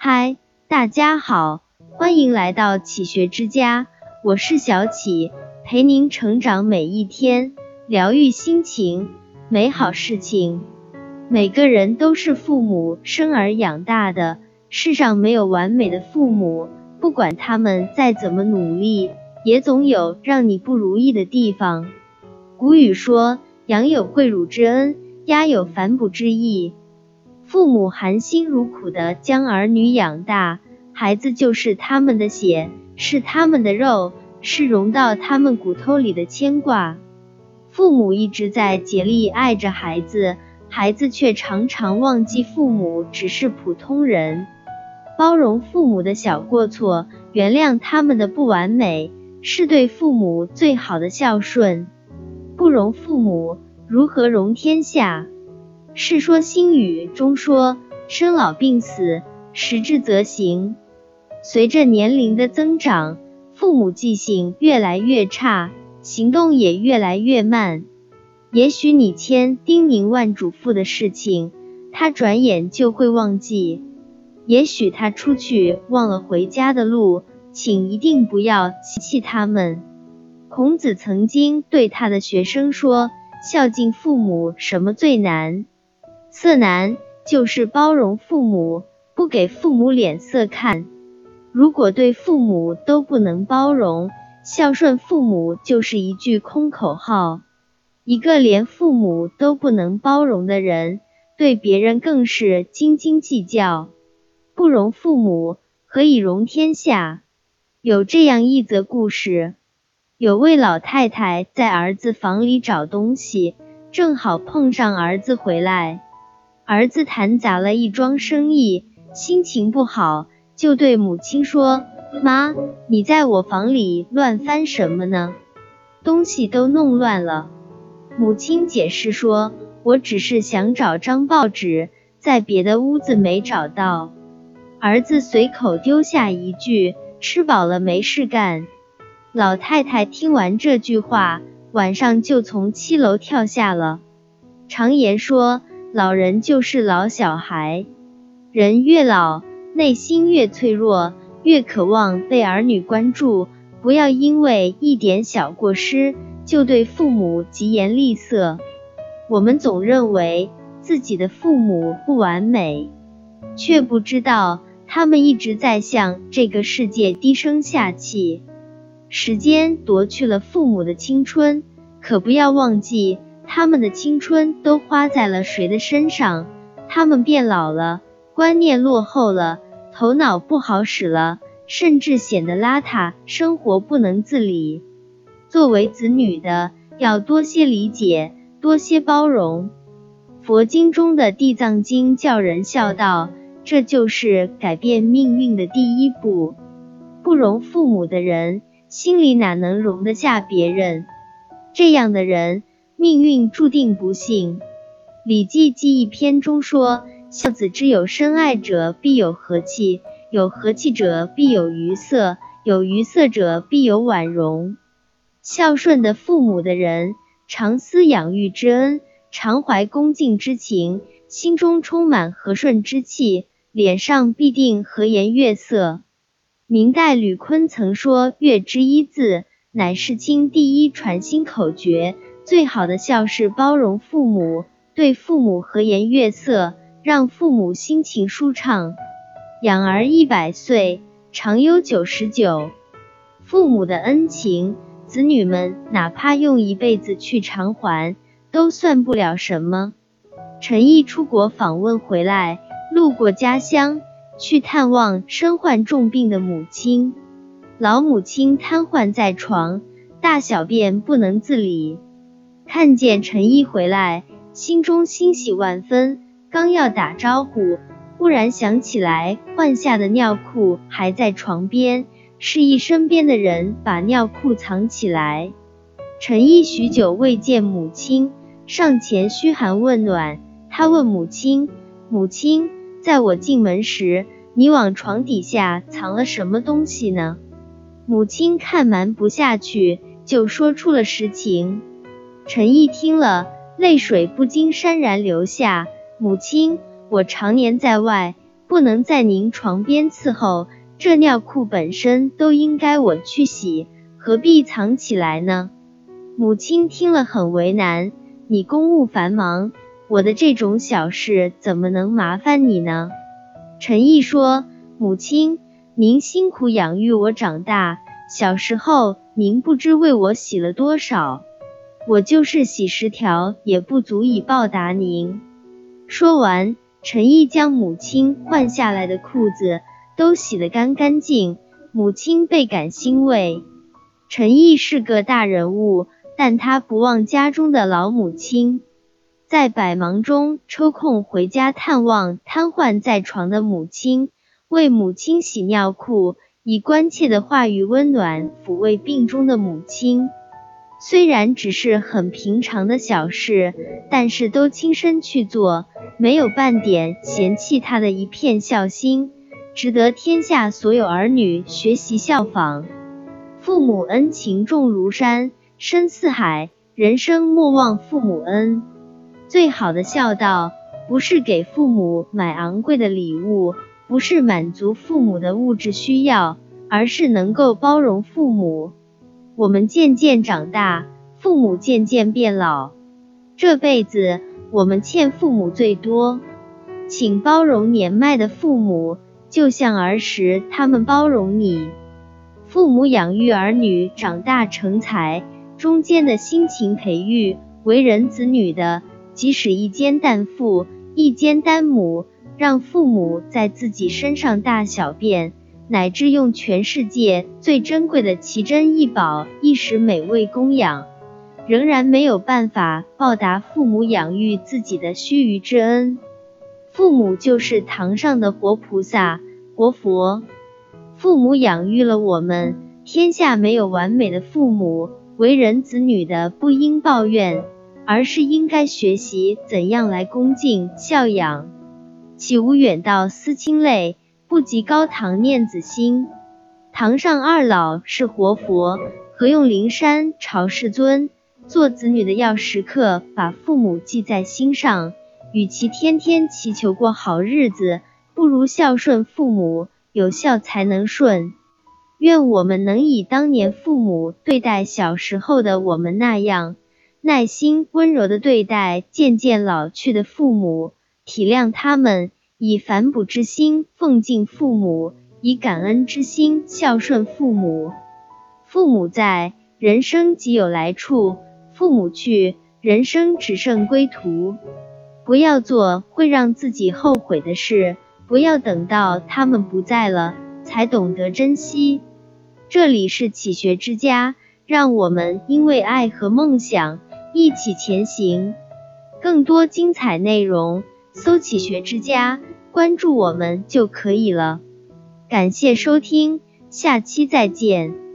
嗨，大家好，欢迎来到启学之家，我是小启，陪您成长每一天，疗愈心情，美好事情。每个人都是父母生而养大的，世上没有完美的父母，不管他们再怎么努力，也总有让你不如意的地方。古语说，养有跪乳之恩，鸦有反哺之意。父母含辛茹苦的将儿女养大，孩子就是他们的血，是他们的肉，是融到他们骨头里的牵挂。父母一直在竭力爱着孩子，孩子却常常忘记父母只是普通人。包容父母的小过错，原谅他们的不完美，是对父母最好的孝顺。不容父母，如何容天下？《世说新语》中说：“生老病死，时至则行。”随着年龄的增长，父母记性越来越差，行动也越来越慢。也许你千叮咛万嘱咐的事情，他转眼就会忘记；也许他出去忘了回家的路，请一定不要嫌弃他们。孔子曾经对他的学生说：“孝敬父母，什么最难？”色难就是包容父母，不给父母脸色看。如果对父母都不能包容，孝顺父母就是一句空口号。一个连父母都不能包容的人，对别人更是斤斤计较。不容父母，何以容天下？有这样一则故事：有位老太太在儿子房里找东西，正好碰上儿子回来。儿子谈砸了一桩生意，心情不好，就对母亲说：“妈，你在我房里乱翻什么呢？东西都弄乱了。”母亲解释说：“我只是想找张报纸，在别的屋子没找到。”儿子随口丢下一句：“吃饱了没事干。”老太太听完这句话，晚上就从七楼跳下了。常言说。老人就是老小孩，人越老，内心越脆弱，越渴望被儿女关注。不要因为一点小过失就对父母疾言厉色。我们总认为自己的父母不完美，却不知道他们一直在向这个世界低声下气。时间夺去了父母的青春，可不要忘记。他们的青春都花在了谁的身上？他们变老了，观念落后了，头脑不好使了，甚至显得邋遢，生活不能自理。作为子女的，要多些理解，多些包容。佛经中的《地藏经》教人孝道，这就是改变命运的第一步。不容父母的人，心里哪能容得下别人？这样的人。命运注定不幸，《礼记记忆篇》中说：“孝子之有深爱者，必有和气；有和气者，必有愉色；有愉色者，必有婉容。”孝顺的父母的人，常思养育之恩，常怀恭敬之情，心中充满和顺之气，脸上必定和颜悦色。明代吕坤曾说：“悦之一字，乃世经第一传心口诀。”最好的孝是包容父母，对父母和颜悦色，让父母心情舒畅。养儿一百岁，长忧九十九。父母的恩情，子女们哪怕用一辈子去偿还，都算不了什么。陈毅出国访问回来，路过家乡，去探望身患重病的母亲。老母亲瘫痪在床，大小便不能自理。看见陈毅回来，心中欣喜万分，刚要打招呼，忽然想起来换下的尿裤还在床边，示意身边的人把尿裤藏起来。陈毅许久未见母亲，上前嘘寒问暖。他问母亲：“母亲，在我进门时，你往床底下藏了什么东西呢？”母亲看瞒不下去，就说出了实情。陈毅听了，泪水不禁潸然流下。母亲，我常年在外，不能在您床边伺候，这尿裤本身都应该我去洗，何必藏起来呢？母亲听了很为难，你公务繁忙，我的这种小事怎么能麻烦你呢？陈毅说，母亲，您辛苦养育我长大，小时候您不知为我洗了多少，我就是洗十条也不足以报答您。说完，陈毅将母亲换下来的裤子都洗得干干净，母亲倍感欣慰。陈毅是个大人物。但他不忘家中的老母亲，在百忙中抽空回家探望瘫痪在床的母亲，为母亲洗尿裤，以关切的话语温暖抚慰病中的母亲。虽然只是很平常的小事，但是都亲身去做，没有半点嫌弃他的一片孝心，值得天下所有儿女学习效仿。父母恩情重如山。深似海，人生莫忘父母恩。最好的孝道，不是给父母买昂贵的礼物，不是满足父母的物质需要，而是能够包容父母。我们渐渐长大，父母渐渐变老，这辈子我们欠父母最多，请包容年迈的父母，就像儿时他们包容你。父母养育儿女长大成才。中间的辛勤培育，为人子女的，即使一肩担父，一肩担母，让父母在自己身上大小便，乃至用全世界最珍贵的奇珍异宝一时美味供养，仍然没有办法报答父母养育自己的须臾之恩。父母就是堂上的活菩萨、活佛，父母养育了我们，天下没有完美的父母。为人子女的不应抱怨，而是应该学习怎样来恭敬孝养。岂无远道思亲泪，不及高堂念子心。堂上二老是活佛，何用灵山朝世尊？做子女的要时刻把父母记在心上，与其天天祈求过好日子，不如孝顺父母，有孝才能顺。愿我们能以当年父母对待小时候的我们那样，耐心温柔的对待渐渐老去的父母，体谅他们，以反哺之心奉敬父母，以感恩之心孝顺父母。父母在，人生即有来处；父母去，人生只剩归途。不要做会让自己后悔的事，不要等到他们不在了才懂得珍惜。这里是启学之家，让我们因为爱和梦想一起前行。更多精彩内容，搜“启学之家”，关注我们就可以了。感谢收听，下期再见。